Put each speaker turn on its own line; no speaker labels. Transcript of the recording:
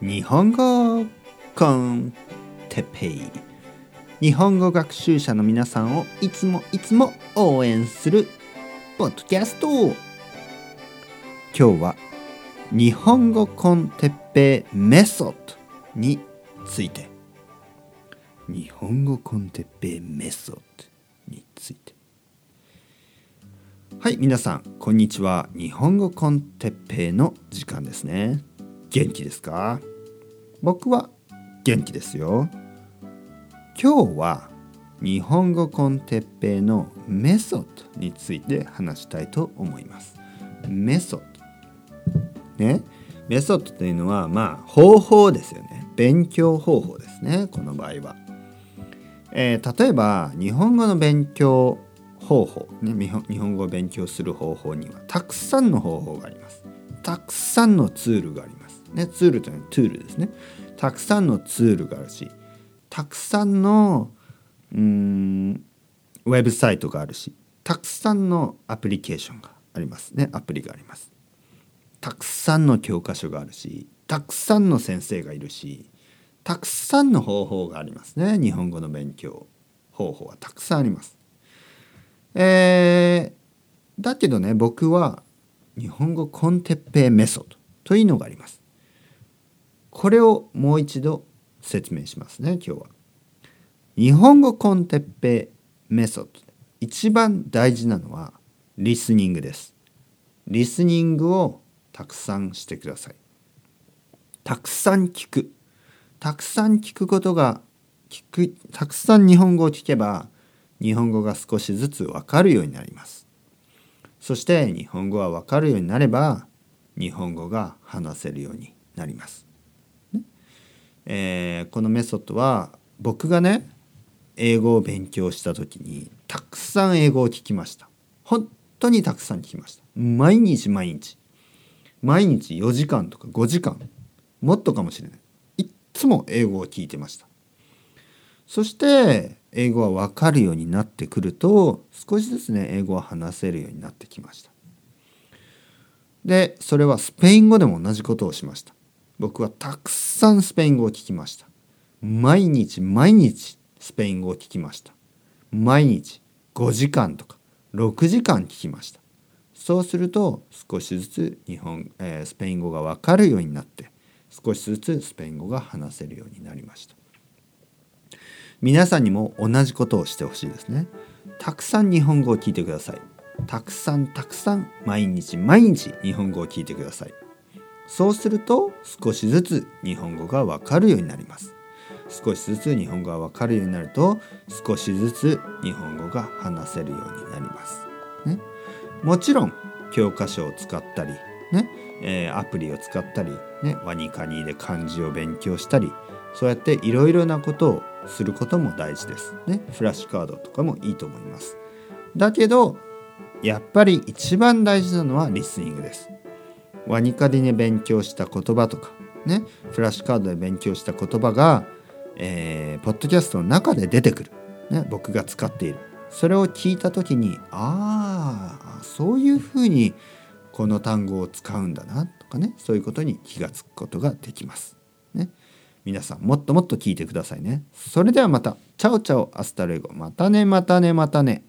日本語 con Teppei。日本語学習者の皆さんをいつもいつも応援するポッドキャスト。今日は日本語 con Teppei メソッドについて。日本語 con Teppei メソッドについて。はい皆さんこんにちは。日本語 con Teppei の時間ですね。元気ですか？僕は元気ですよ。今日は日本語コンテッペイのメソッドについて話したいと思います。メソッド。ね？メソッドというのはまあ方法ですよね。勉強方法ですねこの場合は、えー、例えば日本語の勉強方法、ね、日本語を勉強する方法にはたくさんの方法があります。たくさんのツールがあります。ね、ツールというのはトゥールですね。たくさんのツールがあるしたくさんのうんウェブサイトがあるしたくさんのアプリケーションがありますね。アプリがあります。たくさんの教科書があるしたくさんの先生がいるしたくさんの方法がありますね。日本語の勉強方法は。たくさんあります。えー、だけどね僕は日本語 con Teppei メソッドというのがあります。これをもう一度説明しますね今日は。日本語 con Teppei メソッド一番大事なのはリスニングです。リスニングをたくさんしてください。たくさん聞く。たくさん聞くことが聞くたくさん日本語を聞けば日本語が少しずつわかるようになります。そして日本語はわかるようになれば日本語が話せるようになります。えー、このメソッドは僕がね英語を勉強した時にたくさん英語を聞きました。本当にたくさん聞きました。毎日毎日。毎日4時間とか5時間。もっとかもしれない。いっつも英語を聞いてました。そして英語は分かるようになってくると少しずつね英語を話せるようになってきました。でそれはスペイン語でも同じことをしました。僕はたくさんスペイン語を聞きました。毎日毎日スペイン語を聞きました。毎日5時間とか6時間聞きました。そうすると少しずつ日本、えー、スペイン語が分かるようになって少しずつスペイン語が話せるようになりました。皆さんにも同じことをしてほしいですね。たくさん日本語を聞いてください。たくさんたくさん毎日毎日日本語を聞いてください。そうすると少しずつ日本語がわかるようになります少しずつ日本語がわかるようになると少しずつ日本語が話せるようになります、ね、もちろん教科書を使ったりね、えー、アプリを使ったり、ね、ワニカニで漢字を勉強したりそうやっていろいろなことをすることも大事です。ね、フラッシュカードとかもいいと思います。だけどやっぱり一番大事なのはリスニングです。ワニカディで勉強した言葉とかねフラッシュカードで勉強した言葉が、えー、ポッドキャストの中で出てくる、ね、僕が使っているそれを聞いた時にああそういうふうにこの単語を使うんだなとかねそういうことに気がつくことができます。ね、皆さんもっともっと聞いてくださいね。それではまた。 Chao chao hasta luego。またねまたねまたね。